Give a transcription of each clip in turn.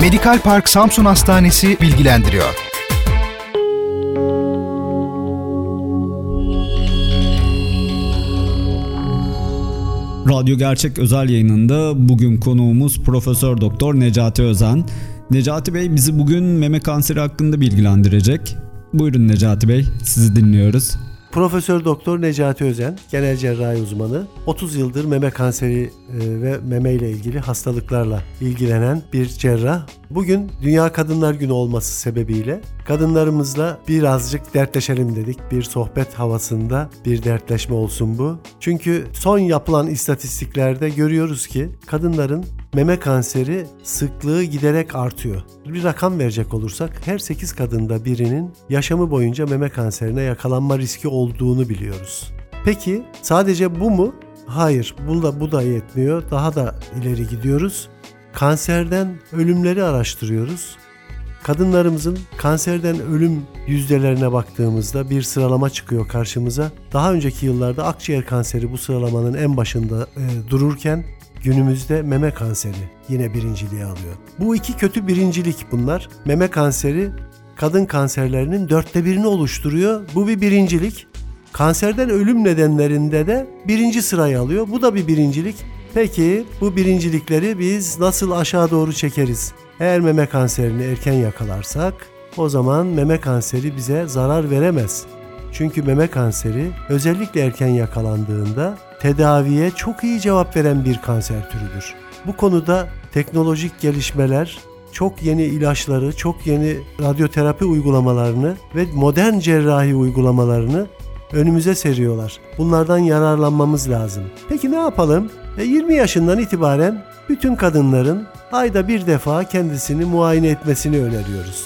Medikal Park Samsun Hastanesi bilgilendiriyor. Radyo Gerçek özel yayınında bugün konuğumuz Profesör Doktor Necati Özen. Necati Bey bizi bugün meme kanseri hakkında bilgilendirecek. Buyurun Necati Bey, sizi dinliyoruz. Profesör Doktor Necati Özen, genel cerrahi uzmanı. 30 yıldır meme kanseri e, ve meme ile ilgili hastalıklarla ilgilenen bir cerrah. Bugün Dünya Kadınlar Günü olması sebebiyle kadınlarımızla birazcık dertleşelim dedik. Bir sohbet havasında bir dertleşme olsun bu. Çünkü son yapılan istatistiklerde görüyoruz ki kadınların meme kanseri sıklığı giderek artıyor. Bir rakam verecek olursak her 8 kadında birinin yaşamı boyunca meme kanserine yakalanma riski olduğunu biliyoruz. Peki sadece bu mu? Hayır, bu da bu da yetmiyor. Daha da ileri gidiyoruz. Kanserden ölümleri araştırıyoruz. Kadınlarımızın kanserden ölüm yüzdelerine baktığımızda bir sıralama çıkıyor karşımıza. Daha önceki yıllarda akciğer kanseri bu sıralamanın en başında e, dururken günümüzde meme kanseri yine birinciliği alıyor. Bu iki kötü birincilik bunlar. Meme kanseri kadın kanserlerinin dörtte birini oluşturuyor. Bu bir birincilik. Kanserden ölüm nedenlerinde de birinci sırayı alıyor. Bu da bir birincilik. Peki bu birincilikleri biz nasıl aşağı doğru çekeriz? Eğer meme kanserini erken yakalarsak o zaman meme kanseri bize zarar veremez. Çünkü meme kanseri özellikle erken yakalandığında tedaviye çok iyi cevap veren bir kanser türüdür. Bu konuda teknolojik gelişmeler çok yeni ilaçları, çok yeni radyoterapi uygulamalarını ve modern cerrahi uygulamalarını önümüze seriyorlar. Bunlardan yararlanmamız lazım. Peki ne yapalım? E 20 yaşından itibaren bütün kadınların ayda bir defa kendisini muayene etmesini öneriyoruz.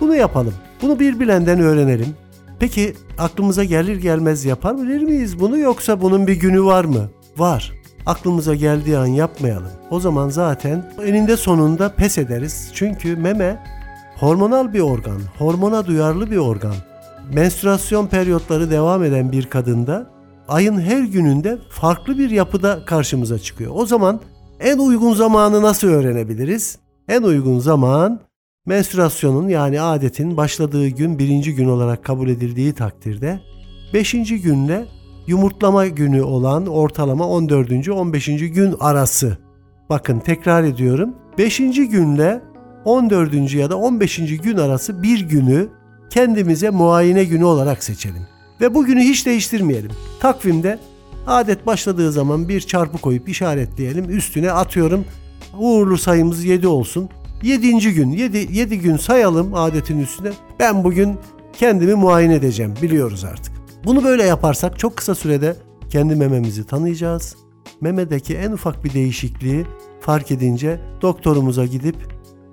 Bunu yapalım. Bunu bir bilenden öğrenelim. Peki aklımıza gelir gelmez yapar mı miyiz bunu yoksa bunun bir günü var mı? Var. Aklımıza geldiği an yapmayalım. O zaman zaten eninde sonunda pes ederiz. Çünkü meme hormonal bir organ, hormona duyarlı bir organ. Menstrüasyon periyotları devam eden bir kadında ayın her gününde farklı bir yapıda karşımıza çıkıyor. O zaman en uygun zamanı nasıl öğrenebiliriz? En uygun zaman menstruasyonun yani adetin başladığı gün birinci gün olarak kabul edildiği takdirde beşinci günle yumurtlama günü olan ortalama 14. 15. gün arası. Bakın tekrar ediyorum. 5. günle 14. ya da 15. gün arası bir günü kendimize muayene günü olarak seçelim. Ve bugünü hiç değiştirmeyelim. Takvimde adet başladığı zaman bir çarpı koyup işaretleyelim. Üstüne atıyorum uğurlu sayımız 7 olsun. 7. gün 7, 7 gün sayalım adetin üstüne. Ben bugün kendimi muayene edeceğim biliyoruz artık. Bunu böyle yaparsak çok kısa sürede kendi mememizi tanıyacağız. Memedeki en ufak bir değişikliği fark edince doktorumuza gidip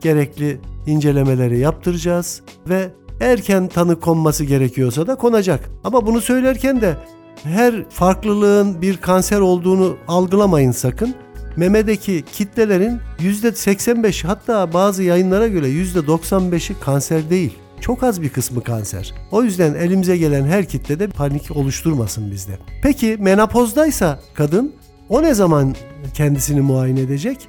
gerekli incelemeleri yaptıracağız ve erken tanı konması gerekiyorsa da konacak. Ama bunu söylerken de her farklılığın bir kanser olduğunu algılamayın sakın. Memedeki kitlelerin %85 hatta bazı yayınlara göre %95'i kanser değil. Çok az bir kısmı kanser. O yüzden elimize gelen her kitlede panik oluşturmasın bizde. Peki menopozdaysa kadın o ne zaman kendisini muayene edecek?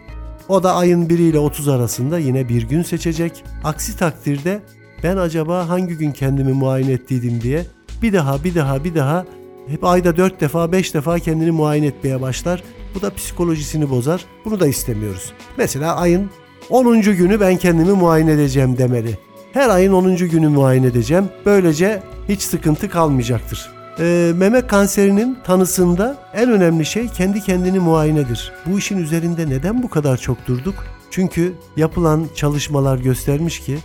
O da ayın 1 ile 30 arasında yine bir gün seçecek. Aksi takdirde ben acaba hangi gün kendimi muayene ettiydim diye bir daha bir daha bir daha hep ayda 4 defa 5 defa kendini muayene etmeye başlar. Bu da psikolojisini bozar. Bunu da istemiyoruz. Mesela ayın 10. günü ben kendimi muayene edeceğim demeli. Her ayın 10. günü muayene edeceğim. Böylece hiç sıkıntı kalmayacaktır. Ee, meme kanserinin tanısında en önemli şey kendi kendini muayenedir. Bu işin üzerinde neden bu kadar çok durduk? Çünkü yapılan çalışmalar göstermiş ki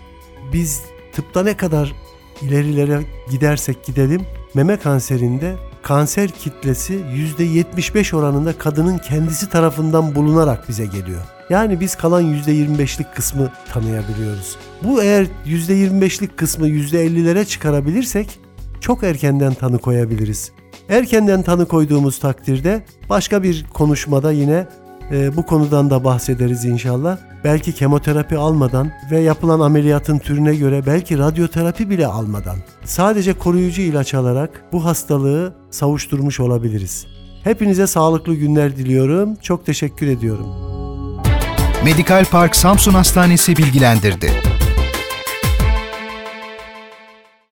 biz tıpta ne kadar ilerilere gidersek gidelim meme kanserinde kanser kitlesi %75 oranında kadının kendisi tarafından bulunarak bize geliyor. Yani biz kalan %25'lik kısmı tanıyabiliyoruz. Bu eğer %25'lik kısmı %50'lere çıkarabilirsek çok erkenden tanı koyabiliriz. Erkenden tanı koyduğumuz takdirde başka bir konuşmada yine e, bu konudan da bahsederiz inşallah. Belki kemoterapi almadan ve yapılan ameliyatın türüne göre belki radyoterapi bile almadan sadece koruyucu ilaç alarak bu hastalığı savuşturmuş olabiliriz. Hepinize sağlıklı günler diliyorum. Çok teşekkür ediyorum. Medikal Park Samsun Hastanesi bilgilendirdi.